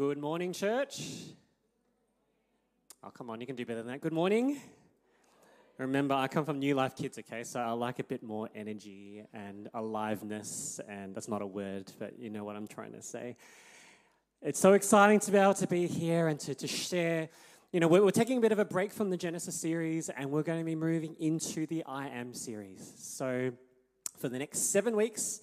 Good morning, church. Oh, come on, you can do better than that. Good morning. Remember, I come from New Life Kids, okay? So I like a bit more energy and aliveness, and that's not a word, but you know what I'm trying to say. It's so exciting to be able to be here and to, to share. You know, we're, we're taking a bit of a break from the Genesis series, and we're going to be moving into the I Am series. So for the next seven weeks,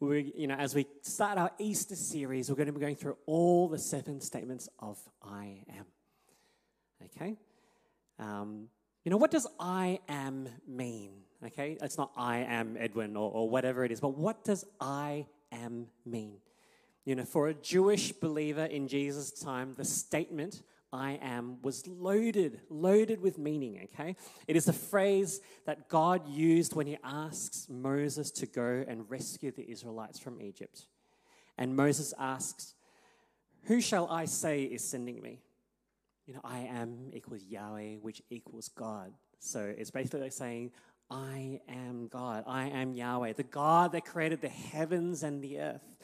we, you know, as we start our Easter series, we're going to be going through all the seven statements of I am. Okay? Um, you know, what does I am mean? Okay? It's not I am Edwin or, or whatever it is, but what does I am mean? You know, for a Jewish believer in Jesus' time, the statement I am was loaded, loaded with meaning, okay? It is a phrase that God used when he asks Moses to go and rescue the Israelites from Egypt. And Moses asks, Who shall I say is sending me? You know, I am equals Yahweh, which equals God. So it's basically like saying, I am God. I am Yahweh, the God that created the heavens and the earth.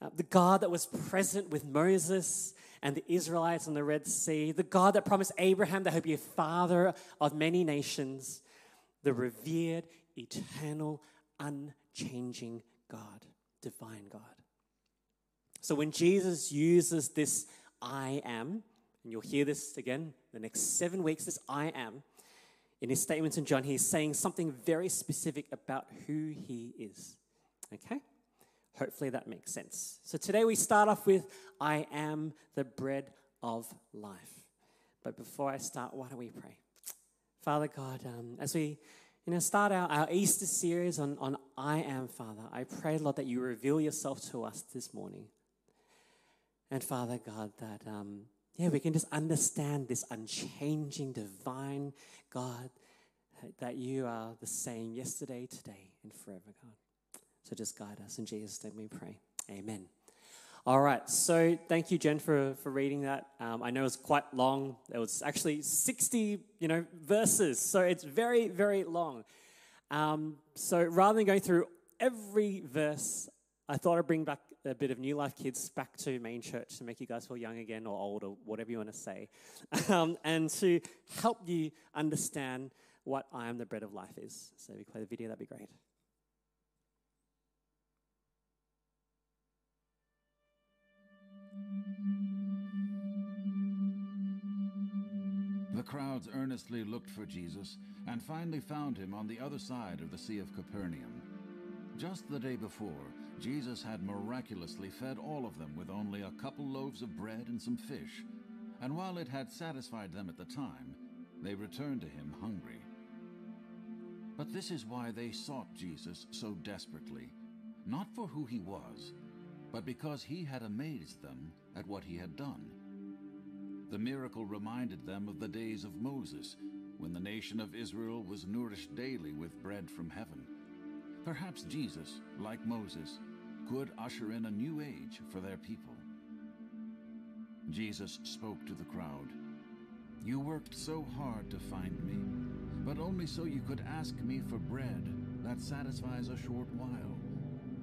Uh, the God that was present with Moses and the Israelites on the Red Sea, the God that promised Abraham that he'd be a father of many nations, the revered, eternal, unchanging God, divine God. So when Jesus uses this I am, and you'll hear this again the next seven weeks, this I am, in his statements in John, he's saying something very specific about who he is. Okay? Hopefully that makes sense. So today we start off with I am the bread of life. But before I start, why don't we pray? Father God, um, as we you know, start our, our Easter series on, on I am, Father, I pray, Lord, that you reveal yourself to us this morning. And Father God, that um, yeah, we can just understand this unchanging, divine God, that you are the same yesterday, today, and forever, God. Just guide us. In Jesus' name we pray. Amen. All right. So thank you, Jen, for, for reading that. Um, I know it was quite long. It was actually 60, you know, verses. So it's very, very long. Um, so rather than going through every verse, I thought I'd bring back a bit of New Life Kids back to main church to make you guys feel young again or old or whatever you want to say, um, and to help you understand what I am the bread of life is. So if we play the video, that'd be great. The crowds earnestly looked for Jesus and finally found him on the other side of the Sea of Capernaum. Just the day before, Jesus had miraculously fed all of them with only a couple loaves of bread and some fish, and while it had satisfied them at the time, they returned to him hungry. But this is why they sought Jesus so desperately, not for who he was, but because he had amazed them at what he had done. The miracle reminded them of the days of Moses, when the nation of Israel was nourished daily with bread from heaven. Perhaps Jesus, like Moses, could usher in a new age for their people. Jesus spoke to the crowd. You worked so hard to find me, but only so you could ask me for bread that satisfies a short while.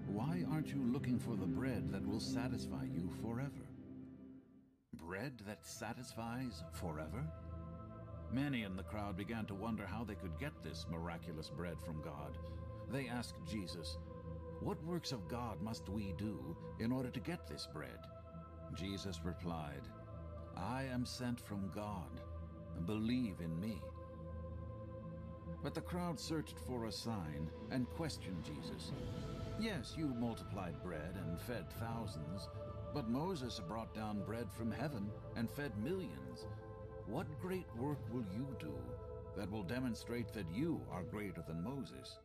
Why aren't you looking for the bread that will satisfy you forever? Bread that satisfies forever? Many in the crowd began to wonder how they could get this miraculous bread from God. They asked Jesus, What works of God must we do in order to get this bread? Jesus replied, I am sent from God. Believe in me. But the crowd searched for a sign and questioned Jesus. Yes, you multiplied bread and fed thousands, but Moses brought down bread from heaven and fed millions. What great work will you do that will demonstrate that you are greater than Moses?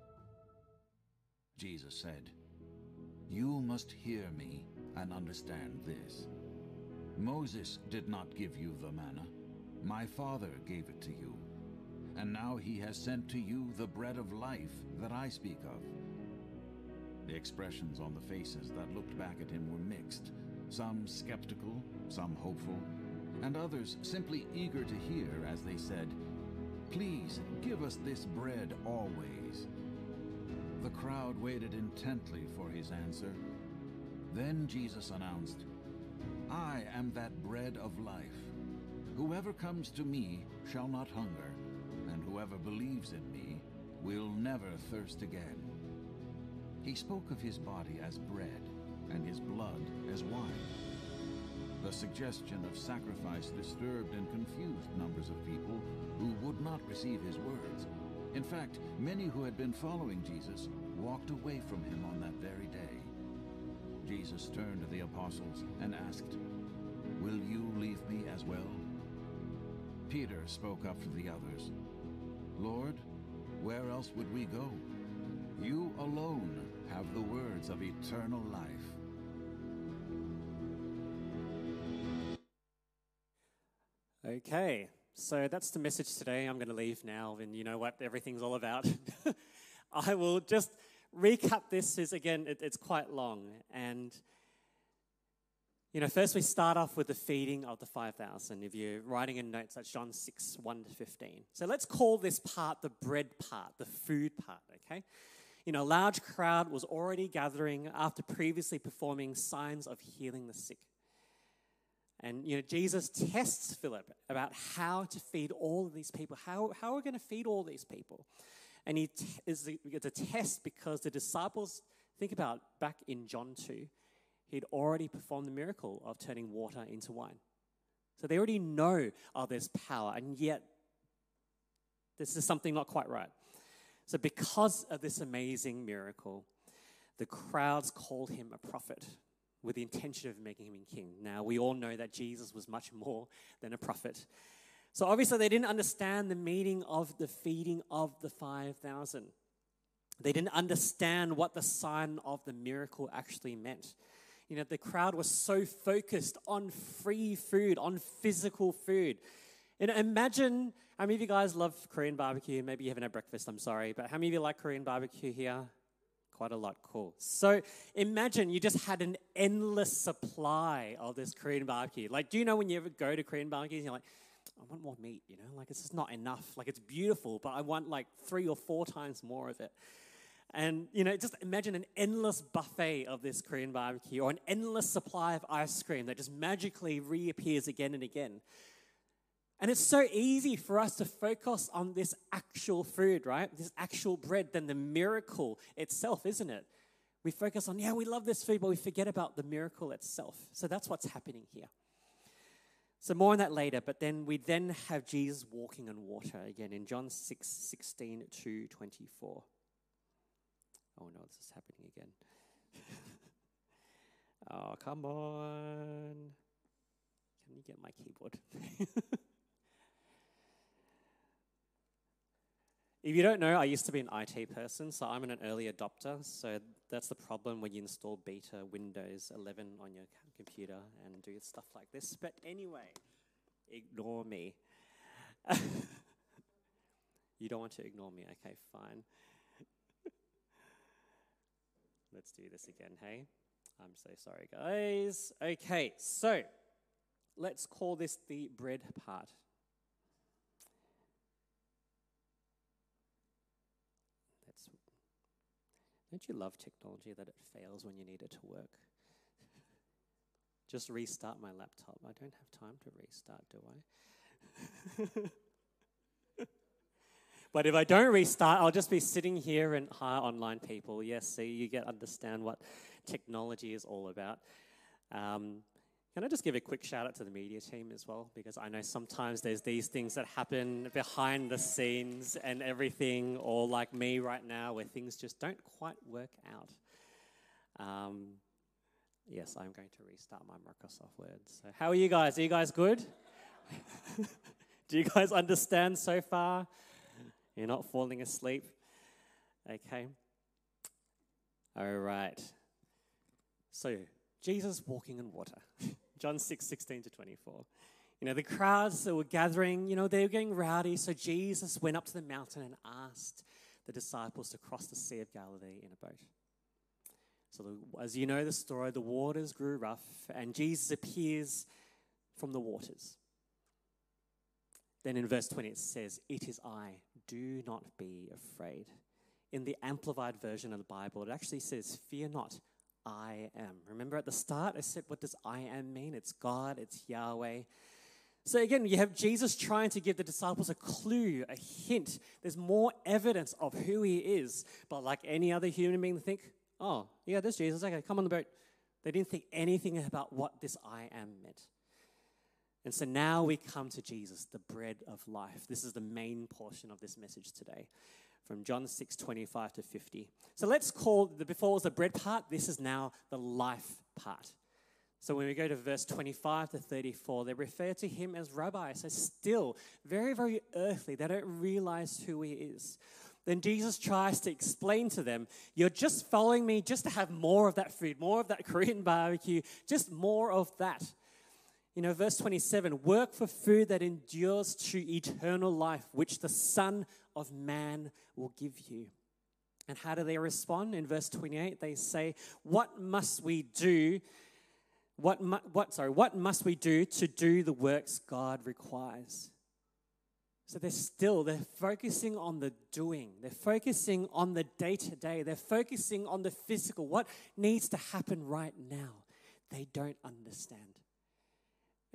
Jesus said, You must hear me and understand this. Moses did not give you the manna. My Father gave it to you. And now he has sent to you the bread of life that I speak of. The expressions on the faces that looked back at him were mixed some skeptical, some hopeful, and others simply eager to hear as they said, Please give us this bread always. The crowd waited intently for his answer. Then Jesus announced, I am that bread of life. Whoever comes to me shall not hunger, and whoever believes in me will never thirst again. He spoke of his body as bread, and his blood as wine. The suggestion of sacrifice disturbed and confused numbers of people who would not receive his words. In fact, many who had been following Jesus walked away from him on that very day. Jesus turned to the apostles and asked, Will you leave me as well? Peter spoke up for the others. Lord, where else would we go? You alone have the words of eternal life. Okay, so that's the message today. I'm going to leave now, and you know what everything's all about. I will just recap this. Is again, it, it's quite long, and you know, first we start off with the feeding of the five thousand. If you're writing in notes, that's John six one to fifteen. So let's call this part the bread part, the food part. Okay. You know, a large crowd was already gathering after previously performing signs of healing the sick. And you know, Jesus tests Philip about how to feed all of these people. How, how are we going to feed all these people? And he t- is a, it's a test because the disciples, think about back in John 2, he'd already performed the miracle of turning water into wine. So they already know, oh, there's power, and yet this is something not quite right. So, because of this amazing miracle, the crowds called him a prophet with the intention of making him king. Now, we all know that Jesus was much more than a prophet. So, obviously, they didn't understand the meaning of the feeding of the 5,000. They didn't understand what the sign of the miracle actually meant. You know, the crowd was so focused on free food, on physical food. And imagine how many of you guys love Korean barbecue? Maybe you haven't had breakfast, I'm sorry, but how many of you like Korean barbecue here? Quite a lot, cool. So imagine you just had an endless supply of this Korean barbecue. Like, do you know when you ever go to Korean barbecues, you're like, I want more meat, you know? Like, it's just not enough. Like, it's beautiful, but I want like three or four times more of it. And, you know, just imagine an endless buffet of this Korean barbecue or an endless supply of ice cream that just magically reappears again and again. And it's so easy for us to focus on this actual food, right? This actual bread than the miracle itself, isn't it? We focus on, yeah, we love this food, but we forget about the miracle itself. So that's what's happening here. So more on that later, but then we then have Jesus walking on water again in John 6, 16 to 24. Oh no, this is happening again. oh, come on. Can you get my keyboard? If you don't know, I used to be an IT person, so I'm an early adopter. So that's the problem when you install beta Windows 11 on your computer and do stuff like this. But anyway, ignore me. you don't want to ignore me? Okay, fine. Let's do this again, hey? I'm so sorry, guys. Okay, so let's call this the bread part. Don't you love technology that it fails when you need it to work? Just restart my laptop. I don't have time to restart, do I? but if I don't restart, I'll just be sitting here and hire online people. Yes, see, you get understand what technology is all about. Um, can I just give a quick shout out to the media team as well? Because I know sometimes there's these things that happen behind the scenes and everything, or like me right now, where things just don't quite work out. Um, yes, I'm going to restart my Microsoft Word. So, how are you guys? Are you guys good? Do you guys understand so far? You're not falling asleep? Okay. All right. So, Jesus walking in water. John 6, 16 to 24. You know, the crowds that were gathering, you know, they were getting rowdy. So Jesus went up to the mountain and asked the disciples to cross the Sea of Galilee in a boat. So, the, as you know the story, the waters grew rough, and Jesus appears from the waters. Then in verse 20 it says, It is I, do not be afraid. In the amplified version of the Bible, it actually says, Fear not, I am. Remember at the start, I said, what does I am mean? It's God, it's Yahweh. So again, you have Jesus trying to give the disciples a clue, a hint. There's more evidence of who he is. But like any other human being, think, oh, yeah, there's Jesus. Okay, come on the boat. They didn't think anything about what this I am meant. And so now we come to Jesus, the bread of life. This is the main portion of this message today from John 6 25 to 50. So let's call the before was the bread part, this is now the life part. So when we go to verse 25 to 34, they refer to him as rabbi. So still very, very earthly. They don't realize who he is. Then Jesus tries to explain to them, You're just following me just to have more of that food, more of that Korean barbecue, just more of that. You know, verse 27 work for food that endures to eternal life, which the Son of Man will give you. And how do they respond? In verse 28, they say, What must we do? What, mu- what, sorry, what must we do to do the works God requires? So they're still, they're focusing on the doing. They're focusing on the day to day. They're focusing on the physical. What needs to happen right now? They don't understand.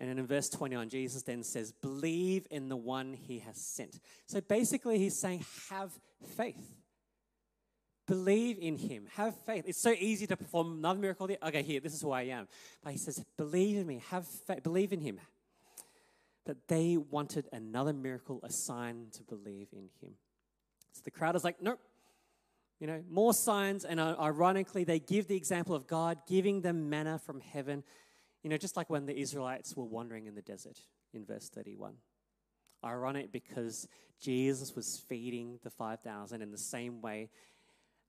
And in verse 21, Jesus then says, Believe in the one he has sent. So basically, he's saying, Have faith. Believe in him. Have faith. It's so easy to perform another miracle. Okay, here, this is who I am. But he says, Believe in me. Have faith. Believe in him. That they wanted another miracle, a sign to believe in him. So the crowd is like, Nope. You know, more signs. And ironically, they give the example of God giving them manna from heaven you know, just like when the Israelites were wandering in the desert in verse 31. Ironic because Jesus was feeding the 5,000 in the same way,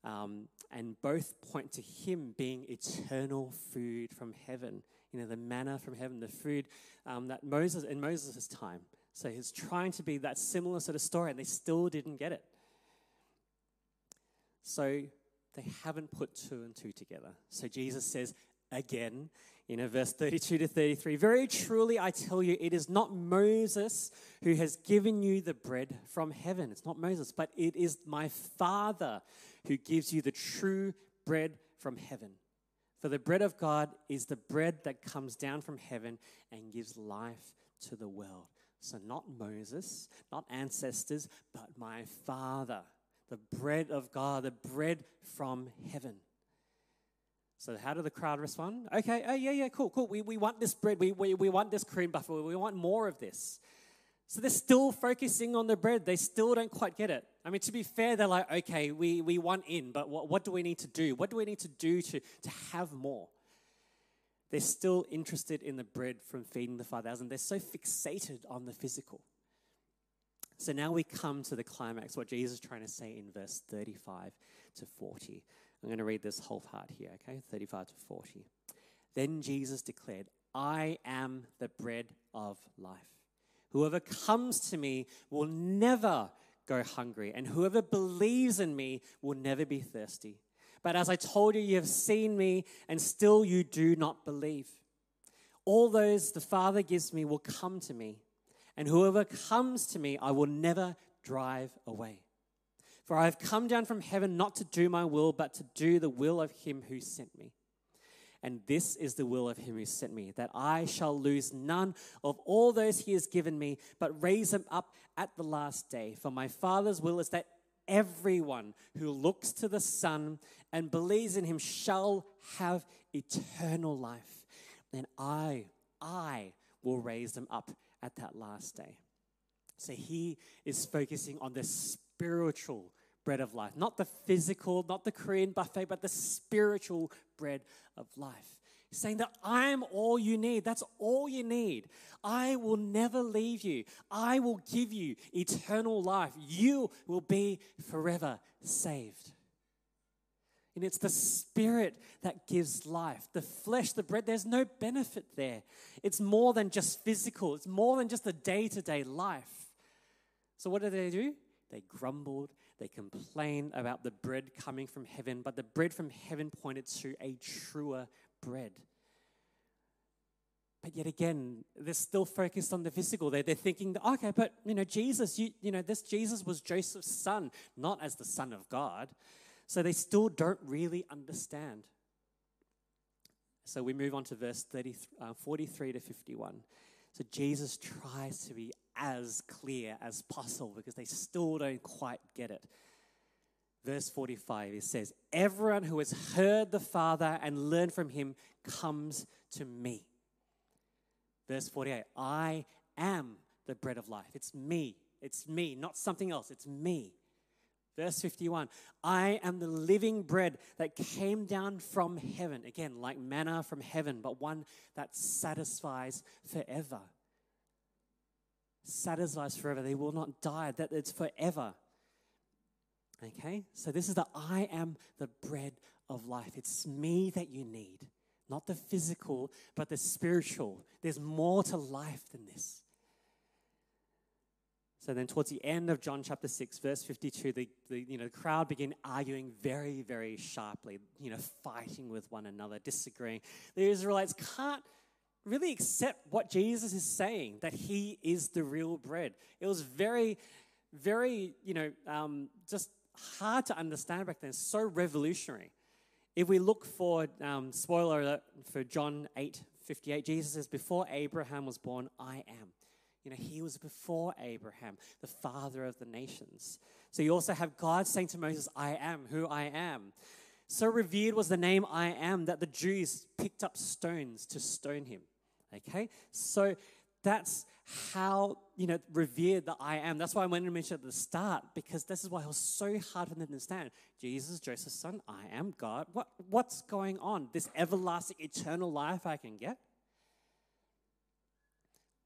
um, and both point to him being eternal food from heaven. You know, the manna from heaven, the food um, that Moses, in Moses' time. So he's trying to be that similar sort of story, and they still didn't get it. So they haven't put two and two together. So Jesus says, again, know, verse 32 to 33. Very truly, I tell you, it is not Moses who has given you the bread from heaven. It's not Moses, but it is my Father who gives you the true bread from heaven. For the bread of God is the bread that comes down from heaven and gives life to the world. So, not Moses, not ancestors, but my Father, the bread of God, the bread from heaven. So how do the crowd respond? Okay, oh yeah, yeah, cool, cool. We, we want this bread. We, we, we want this Korean buffet. We want more of this. So they're still focusing on the bread. They still don't quite get it. I mean, to be fair, they're like, okay, we, we want in, but what, what do we need to do? What do we need to do to, to have more? They're still interested in the bread from feeding the 5,000. They're so fixated on the physical. So now we come to the climax, what Jesus is trying to say in verse 35 to 40. I'm going to read this whole part here, okay? 35 to 40. Then Jesus declared, I am the bread of life. Whoever comes to me will never go hungry, and whoever believes in me will never be thirsty. But as I told you, you have seen me, and still you do not believe. All those the Father gives me will come to me, and whoever comes to me, I will never drive away. For I have come down from heaven not to do my will, but to do the will of him who sent me. And this is the will of him who sent me, that I shall lose none of all those he has given me, but raise them up at the last day. For my Father's will is that everyone who looks to the Son and believes in him shall have eternal life. And I, I will raise them up at that last day. So he is focusing on the spiritual bread of life. Not the physical, not the Korean buffet, but the spiritual bread of life. Saying that I'm all you need. That's all you need. I will never leave you. I will give you eternal life. You will be forever saved. And it's the spirit that gives life. The flesh, the bread, there's no benefit there. It's more than just physical, it's more than just the day to day life. So, what do they do? They grumbled, they complained about the bread coming from heaven, but the bread from heaven pointed to a truer bread. But yet again, they're still focused on the physical. They're, they're thinking, okay, but you know, Jesus, you, you know, this Jesus was Joseph's son, not as the son of God. So they still don't really understand. So we move on to verse 30, uh, 43 to 51. So Jesus tries to be as clear as possible because they still don't quite get it. Verse 45, it says, Everyone who has heard the Father and learned from him comes to me. Verse 48, I am the bread of life. It's me. It's me, not something else. It's me. Verse 51 I am the living bread that came down from heaven. Again, like manna from heaven, but one that satisfies forever. Satisfies forever. They will not die, that it's forever. Okay? So this is the I am the bread of life. It's me that you need, not the physical, but the spiritual. There's more to life than this. So then, towards the end of John chapter 6, verse 52, the, the, you know, the crowd begin arguing very, very sharply, you know, fighting with one another, disagreeing. The Israelites can't really accept what Jesus is saying, that he is the real bread. It was very, very, you know, um, just hard to understand back then, so revolutionary. If we look for, um, spoiler alert, for John 8 58, Jesus says, Before Abraham was born, I am. You know, he was before Abraham, the father of the nations. So you also have God saying to Moses, I am who I am. So revered was the name I am that the Jews picked up stones to stone him. Okay? So that's how, you know, revered the I am. That's why I wanted to mention at the start, because this is why it was so hard for them to understand. Jesus, Joseph's son, I am God. What, what's going on? This everlasting, eternal life I can get?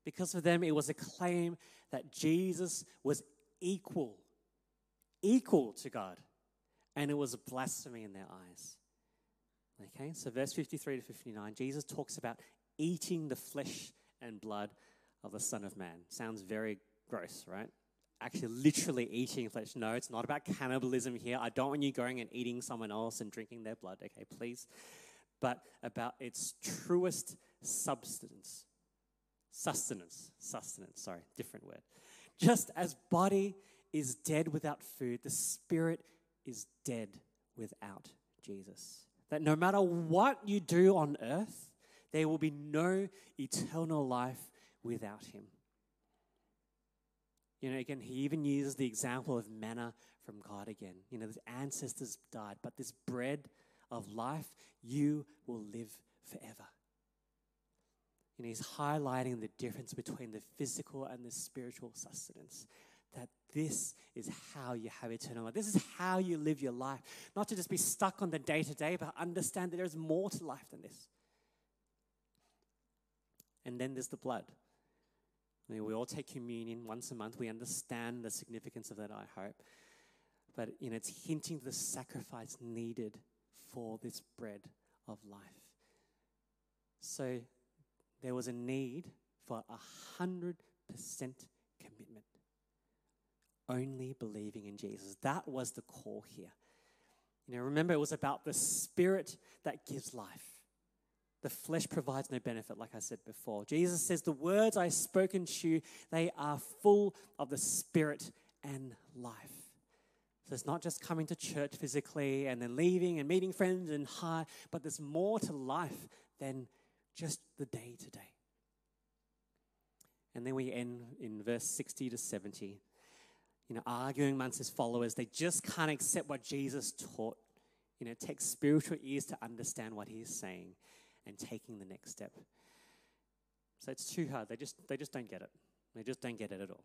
Because for them, it was a claim that Jesus was equal, equal to God. And it was a blasphemy in their eyes. Okay, so verse 53 to 59, Jesus talks about eating the flesh and blood of the Son of Man. Sounds very gross, right? Actually, literally eating flesh. No, it's not about cannibalism here. I don't want you going and eating someone else and drinking their blood, okay, please. But about its truest substance Sustenance. Sustenance, sorry, different word. Just as body is dead without food, the spirit is dead without Jesus. That no matter what you do on earth, there will be no eternal life without him. You know, again, he even uses the example of manna from God again. You know, the ancestors died, but this bread of life, you will live forever. You know, he's highlighting the difference between the physical and the spiritual sustenance. That this is how you have eternal life. This is how you live your life. Not to just be stuck on the day to day, but understand that there's more to life than this. And then there's the blood. We all take communion once a month. We understand the significance of that, I hope. But you know, it's hinting the sacrifice needed for this bread of life. So there was a need for a hundred percent commitment. Only believing in Jesus. That was the call here. You know, remember it was about the spirit that gives life. The flesh provides no benefit, like I said before. Jesus says, The words I have spoken to you, they are full of the spirit and life. So it's not just coming to church physically and then leaving and meeting friends and hi, but there's more to life than just the day to day. And then we end in verse 60 to 70. You know, arguing amongst his followers, they just can't accept what Jesus taught. You know, it takes spiritual ears to understand what he's saying and taking the next step. So it's too hard. They just they just don't get it. They just don't get it at all.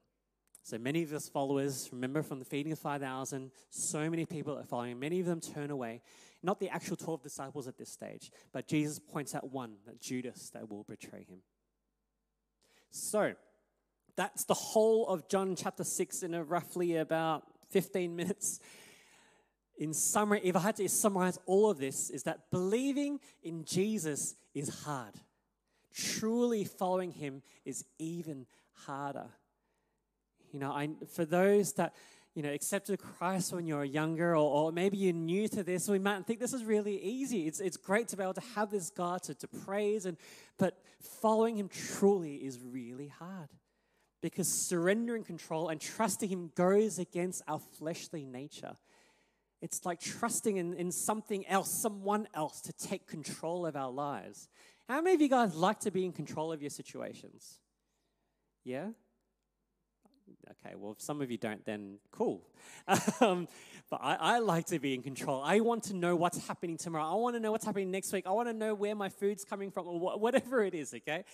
So many of his followers, remember from the feeding of 5,000, so many people are following. Many of them turn away. Not the actual 12 disciples at this stage, but Jesus points out one, that Judas, that will betray him. So, that's the whole of John chapter 6 in a roughly about 15 minutes. In summary, if I had to summarize all of this, is that believing in Jesus is hard. Truly following him is even harder. You know, I, for those that you know, accepted Christ when you're younger, or, or, maybe you're new to this, we might think this is really easy. It's, it's great to be able to have this God to, to praise, and, but following Him truly is really hard because surrendering control and trusting Him goes against our fleshly nature. It's like trusting in, in something else, someone else to take control of our lives. How many of you guys like to be in control of your situations? Yeah? Okay, well, if some of you don't, then cool. um, but I, I, like to be in control. I want to know what's happening tomorrow. I want to know what's happening next week. I want to know where my food's coming from or wh- whatever it is, okay?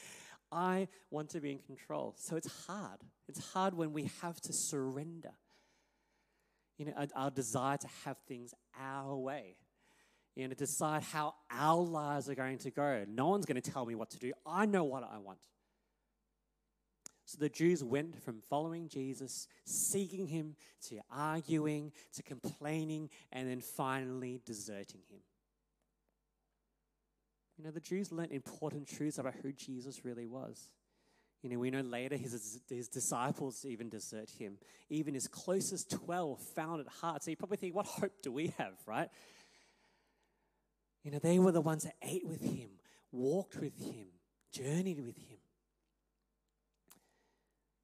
I want to be in control. So it's hard. It's hard when we have to surrender. You know, our, our desire to have things our way. You know, to decide how our lives are going to go. No one's going to tell me what to do. I know what I want. So the Jews went from following Jesus, seeking him, to arguing, to complaining, and then finally deserting him. You know, the Jews learned important truths about who Jesus really was. You know, we know later his, his disciples even desert him. Even his closest 12 found it hard. So you probably think, what hope do we have, right? You know, they were the ones that ate with him, walked with him, journeyed with him.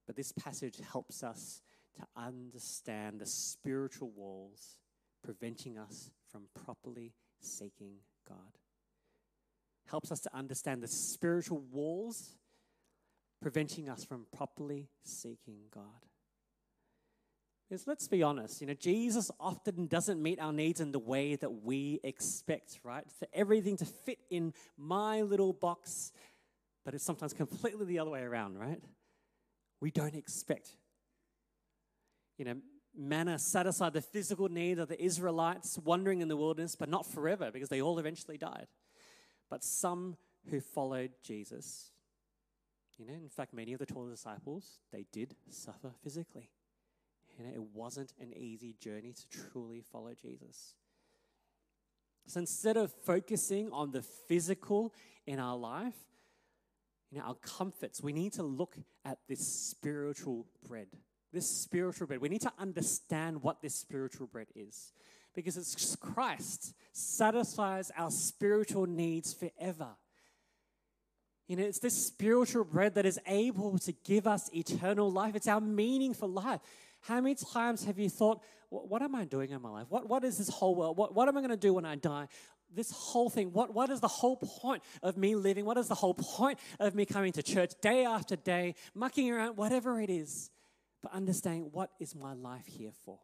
But this passage helps us to understand the spiritual walls preventing us from properly seeking God. Helps us to understand the spiritual walls preventing us from properly seeking God. Because let's be honest, you know, Jesus often doesn't meet our needs in the way that we expect, right? For everything to fit in my little box, but it's sometimes completely the other way around, right? we don't expect. You know, manna satisfied the physical needs of the Israelites wandering in the wilderness, but not forever because they all eventually died. But some who followed Jesus, you know, in fact, many of the 12 disciples, they did suffer physically. You know, it wasn't an easy journey to truly follow Jesus. So instead of focusing on the physical in our life, you know, our comforts, we need to look at this spiritual bread. This spiritual bread. We need to understand what this spiritual bread is. Because it's Christ satisfies our spiritual needs forever. You know, it's this spiritual bread that is able to give us eternal life. It's our meaning for life. How many times have you thought, what am I doing in my life? What, what is this whole world? What, what am I going to do when I die? this whole thing. What, what is the whole point of me living? What is the whole point of me coming to church day after day, mucking around, whatever it is? But understanding what is my life here for?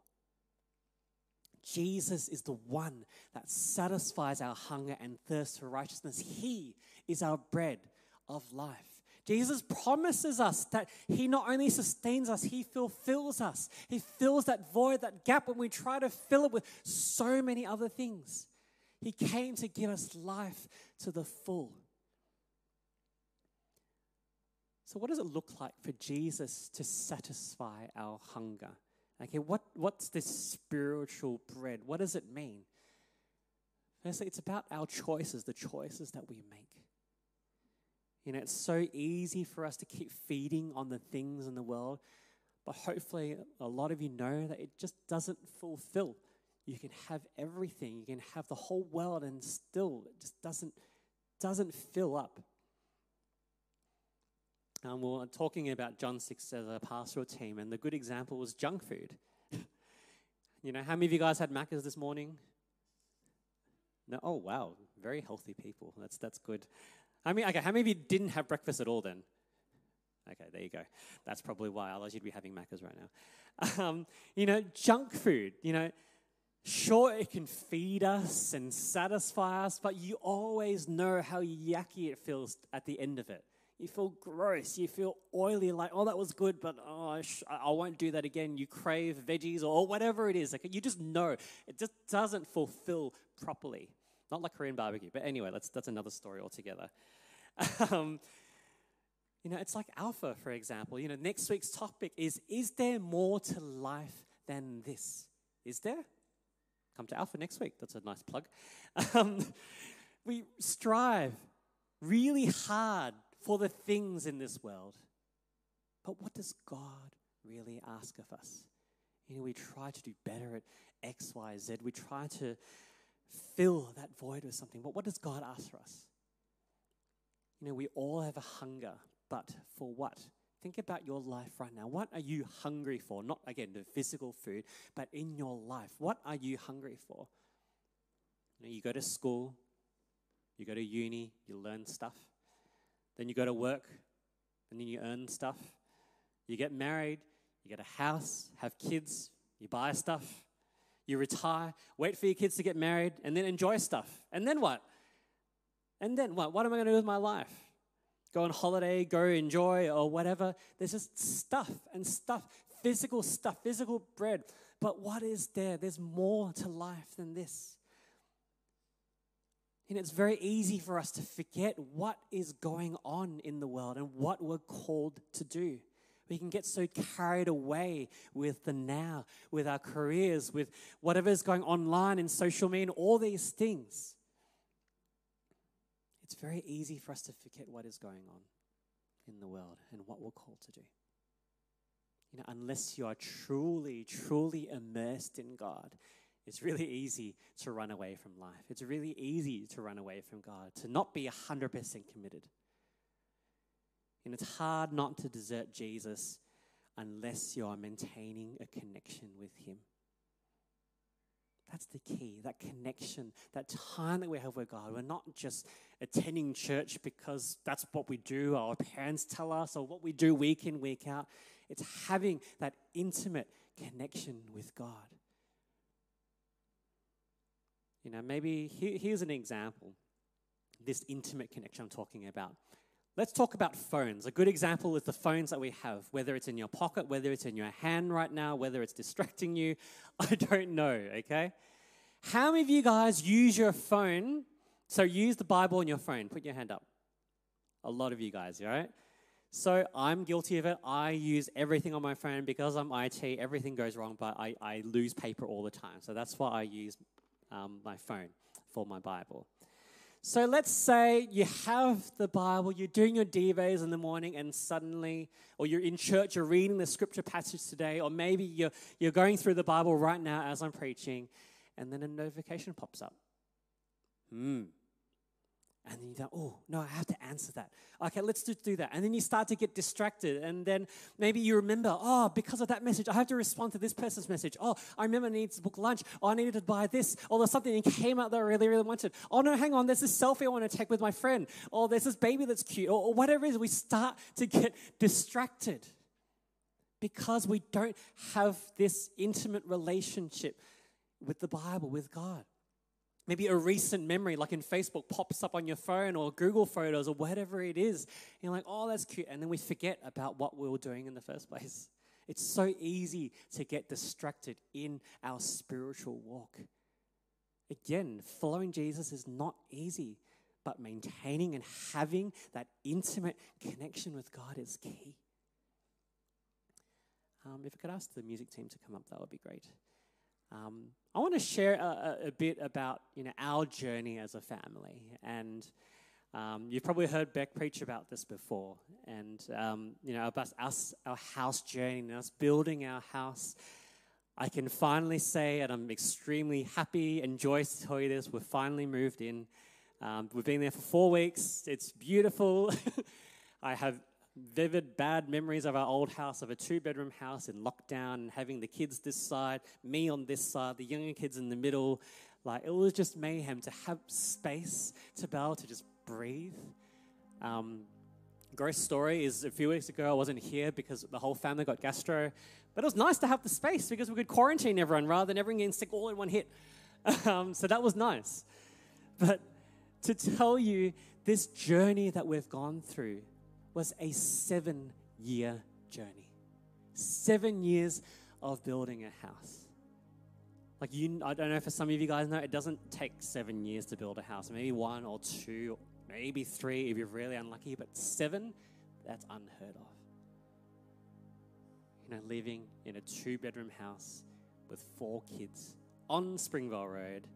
Jesus is the one that satisfies our hunger and thirst for righteousness. He is our bread of life. Jesus promises us that He not only sustains us, He fulfills us. He fills that void, that gap when we try to fill it with so many other things. He came to give us life to the full. So, what does it look like for Jesus to satisfy our hunger? Okay, what, what's this spiritual bread? What does it mean? Firstly, it's about our choices, the choices that we make. You know, it's so easy for us to keep feeding on the things in the world, but hopefully, a lot of you know that it just doesn't fulfill you can have everything. You can have the whole world and still it just doesn't, doesn't fill up. Um, we are talking about John 6 as a pastoral team, and the good example was junk food. you know, how many of you guys had Maccas this morning? No, oh wow, very healthy people. That's that's good. I mean, okay, how many of you didn't have breakfast at all then? Okay, there you go. That's probably why. Otherwise, you'd be having Maccas right now. Um, you know, junk food. You know, Sure, it can feed us and satisfy us, but you always know how yucky it feels at the end of it. You feel gross. You feel oily, like, oh, that was good, but oh, I won't do that again. You crave veggies or whatever it is. Like, you just know it just doesn't fulfill properly. Not like Korean barbecue, but anyway, that's, that's another story altogether. um, you know, it's like Alpha, for example. You know, next week's topic is Is there more to life than this? Is there? Come to Alpha next week. That's a nice plug. Um, we strive really hard for the things in this world. But what does God really ask of us? You know, we try to do better at X, Y, Z. We try to fill that void with something. But what does God ask for us? You know, we all have a hunger, but for what? Think about your life right now. What are you hungry for? Not, again, the physical food, but in your life. What are you hungry for? You, know, you go to school, you go to uni, you learn stuff. Then you go to work, and then you earn stuff. You get married, you get a house, have kids, you buy stuff, you retire, wait for your kids to get married, and then enjoy stuff. And then what? And then what? What am I going to do with my life? Go on holiday, go enjoy, or whatever. There's just stuff and stuff, physical stuff, physical bread. But what is there? There's more to life than this. And it's very easy for us to forget what is going on in the world and what we're called to do. We can get so carried away with the now, with our careers, with whatever's going online in social media, and all these things. It's very easy for us to forget what is going on in the world and what we're called to do. You know, unless you are truly, truly immersed in God, it's really easy to run away from life. It's really easy to run away from God, to not be 100% committed. And it's hard not to desert Jesus unless you are maintaining a connection with Him. That's the key, that connection, that time that we have with God. We're not just attending church because that's what we do, our parents tell us, or what we do week in, week out. It's having that intimate connection with God. You know, maybe here's an example this intimate connection I'm talking about. Let's talk about phones. A good example is the phones that we have, whether it's in your pocket, whether it's in your hand right now, whether it's distracting you. I don't know, okay? How many of you guys use your phone? So use the Bible on your phone. Put your hand up. A lot of you guys, right? So I'm guilty of it. I use everything on my phone because I'm IT, everything goes wrong, but I, I lose paper all the time. So that's why I use um, my phone for my Bible. So let's say you have the Bible, you're doing your devos in the morning, and suddenly, or you're in church, you're reading the scripture passage today, or maybe you're, you're going through the Bible right now as I'm preaching, and then a notification pops up. Hmm, and then you go, oh, no, I have to answer that. Okay, let's just do that. And then you start to get distracted. And then maybe you remember, oh, because of that message, I have to respond to this person's message. Oh, I remember I needed to book lunch. Oh, I needed to buy this. Or there's something that came out that I really, really wanted. Oh, no, hang on, there's this selfie I want to take with my friend. Or there's this baby that's cute. Or, or whatever it is, we start to get distracted because we don't have this intimate relationship with the Bible, with God. Maybe a recent memory, like in Facebook, pops up on your phone or Google Photos or whatever it is. You're like, oh, that's cute. And then we forget about what we were doing in the first place. It's so easy to get distracted in our spiritual walk. Again, following Jesus is not easy, but maintaining and having that intimate connection with God is key. Um, if I could ask the music team to come up, that would be great. Um, I want to share a, a, bit about you know our journey as a family, and um, you've probably heard Beck preach about this before, and um, you know about us, our house journey, and us building our house. I can finally say, and I'm extremely happy and joyous to tell you this: we've finally moved in. Um, we've been there for four weeks. It's beautiful. I have vivid bad memories of our old house, of a two bedroom house in lockdown, and having the kids this side, me on this side, the younger kids in the middle. Like, it was just mayhem to have space to be able to just breathe. Um, gross story is a few weeks ago, I wasn't here because the whole family got gastro. But it was nice to have the space because we could quarantine everyone rather than everyone getting sick all in one hit. Um, so that was nice. But to tell you this journey that we've gone through, was a seven year journey. Seven years of building a house. Like you, I don't know for some of you guys know, it doesn't take seven years to build a house. Maybe one or two, maybe three if you're really unlucky, but seven, that's unheard of. You know, living in a two bedroom house with four kids on Springvale Road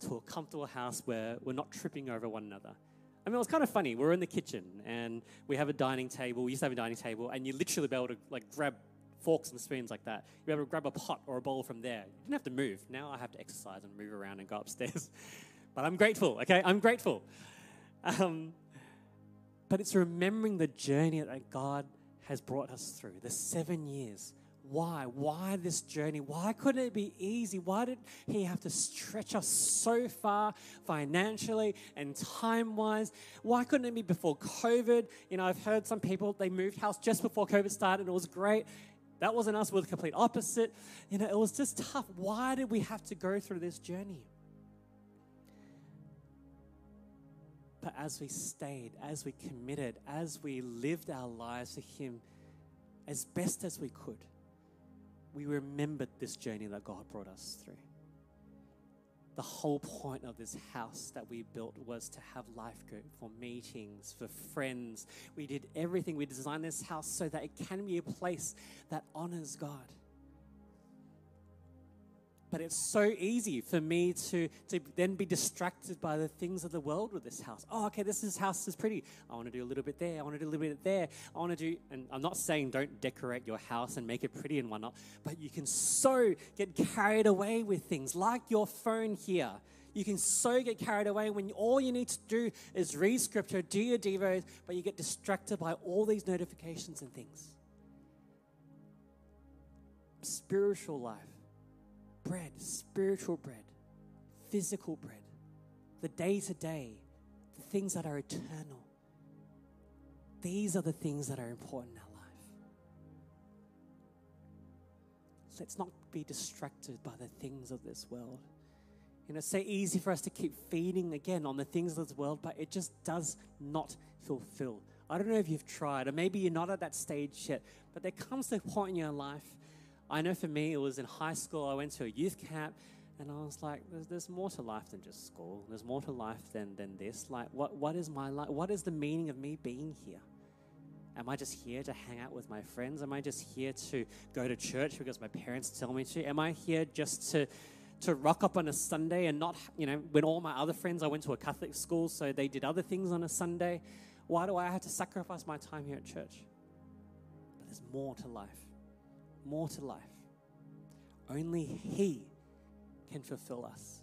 to a comfortable house where we're not tripping over one another. I mean, it was kind of funny. We are in the kitchen and we have a dining table. We used to have a dining table, and you literally be able to like grab forks and spoons like that. You'd be able to grab a pot or a bowl from there. You didn't have to move. Now I have to exercise and move around and go upstairs. but I'm grateful, okay? I'm grateful. Um, but it's remembering the journey that God has brought us through, the seven years. Why? Why this journey? Why couldn't it be easy? Why did He have to stretch us so far financially and time wise? Why couldn't it be before COVID? You know, I've heard some people, they moved house just before COVID started and it was great. That wasn't us, we are the complete opposite. You know, it was just tough. Why did we have to go through this journey? But as we stayed, as we committed, as we lived our lives for Him as best as we could, we remembered this journey that God brought us through. The whole point of this house that we built was to have life group for meetings, for friends. We did everything. We designed this house so that it can be a place that honors God but it's so easy for me to, to then be distracted by the things of the world with this house. Oh, okay, this is, house is pretty. I want to do a little bit there. I want to do a little bit there. I want to do, and I'm not saying don't decorate your house and make it pretty and whatnot, but you can so get carried away with things like your phone here. You can so get carried away when all you need to do is read scripture, do your devos, but you get distracted by all these notifications and things. Spiritual life bread, spiritual bread, physical bread, the day to day, the things that are eternal. These are the things that are important in our life. Let's not be distracted by the things of this world. You know, it's so easy for us to keep feeding again on the things of this world, but it just does not fulfill. I don't know if you've tried, or maybe you're not at that stage yet, but there comes a point in your life I know for me, it was in high school, I went to a youth camp, and I was like, there's, there's more to life than just school. There's more to life than, than this. Like, what, what is my life? What is the meaning of me being here? Am I just here to hang out with my friends? Am I just here to go to church because my parents tell me to? Am I here just to to rock up on a Sunday and not, you know, when all my other friends, I went to a Catholic school, so they did other things on a Sunday. Why do I have to sacrifice my time here at church? But there's more to life more to life. Only He can fulfill us.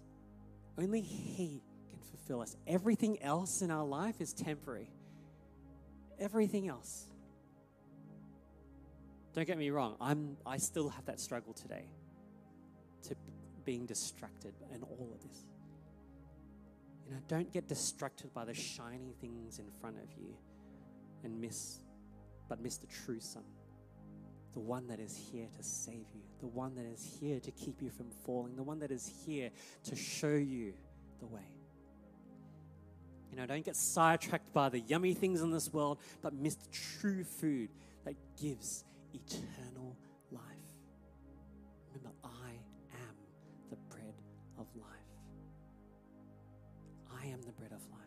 Only He can fulfill us. Everything else in our life is temporary. Everything else. Don't get me wrong, I'm, I still have that struggle today to being distracted and all of this. You know, don't get distracted by the shiny things in front of you and miss, but miss the true sun the one that is here to save you, the one that is here to keep you from falling, the one that is here to show you the way. You know, don't get sidetracked by the yummy things in this world, but miss the true food that gives eternal life. Remember, I am the bread of life. I am the bread of life.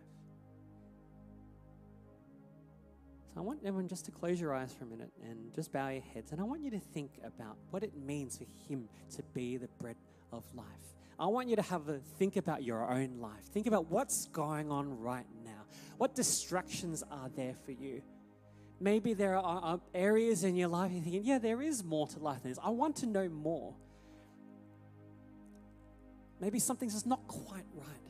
So I want everyone just to close your eyes for a minute and just bow your heads. And I want you to think about what it means for Him to be the bread of life. I want you to have a think about your own life. Think about what's going on right now. What distractions are there for you? Maybe there are areas in your life you're thinking, yeah, there is more to life than this. I want to know more. Maybe something's just not quite right.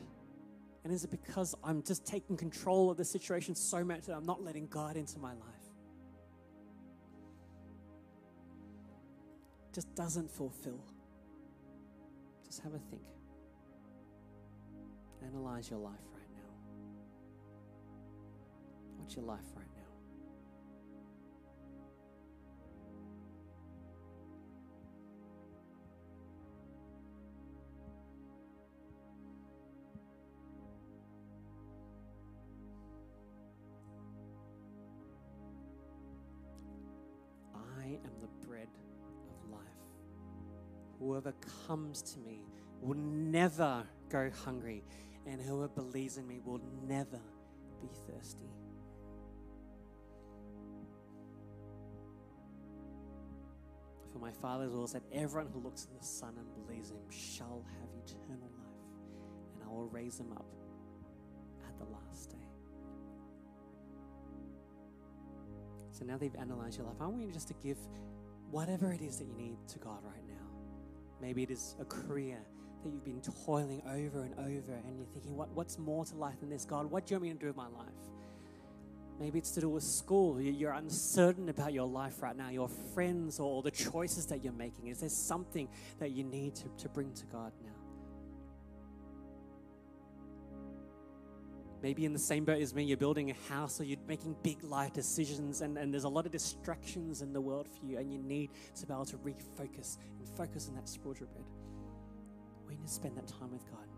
And is it because I'm just taking control of the situation so much that I'm not letting God into my life? Just doesn't fulfill. Just have a think. Analyze your life right now. What's your life Whoever comes to me will never go hungry, and whoever believes in me will never be thirsty. For my Father's will that everyone who looks at the Son and believes in him shall have eternal life, and I will raise them up at the last day. So now that you've analyzed your life, I want you just to give whatever it is that you need to God right now. Maybe it is a career that you've been toiling over and over, and you're thinking, what, what's more to life than this? God, what do you want me to do with my life? Maybe it's to do with school. You're uncertain about your life right now, your friends, or the choices that you're making. Is there something that you need to, to bring to God now? Maybe in the same boat as me, you're building a house or you're making big life decisions, and, and there's a lot of distractions in the world for you, and you need to be able to refocus and focus on that spiritual bread. We need to spend that time with God.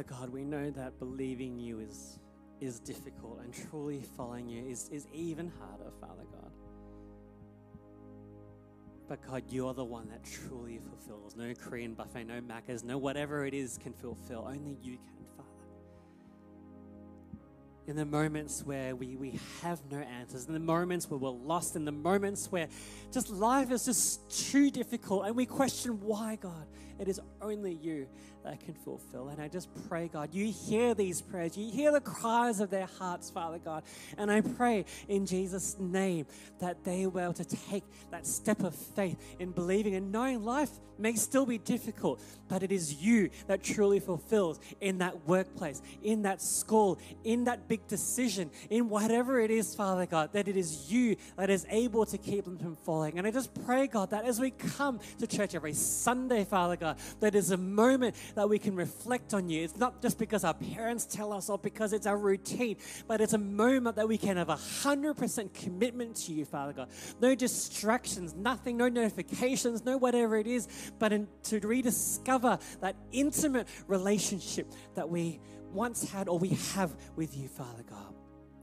Father God, we know that believing you is, is difficult and truly following you is, is even harder, Father God. But God, you're the one that truly fulfills. No Korean buffet, no Macca's, no whatever it is can fulfill. Only you can, Father. In the moments where we, we have no answers, in the moments where we're lost, in the moments where just life is just too difficult and we question why, God, it is only you that can fulfill. And I just pray, God, you hear these prayers, you hear the cries of their hearts, Father God. And I pray in Jesus' name that they will to take that step of faith in believing and knowing life may still be difficult, but it is you that truly fulfills in that workplace, in that school, in that big decision, in whatever it is, Father God, that it is you that is able to keep them from falling. And I just pray, God, that as we come to church every Sunday, Father God, that is a moment that we can reflect on you. It's not just because our parents tell us or because it's our routine, but it's a moment that we can have a 100% commitment to you, Father God. No distractions, nothing, no notifications, no whatever it is, but in, to rediscover that intimate relationship that we once had or we have with you, Father God.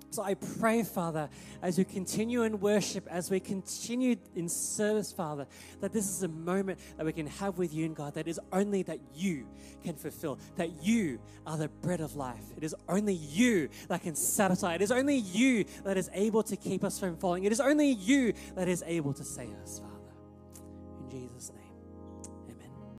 So I pray, Father, as we continue in worship, as we continue in service, Father, that this is a moment that we can have with you and God that is only that you can fulfill, that you are the bread of life. It is only you that can satisfy. It is only you that is able to keep us from falling. It is only you that is able to save us, Father. In Jesus' name.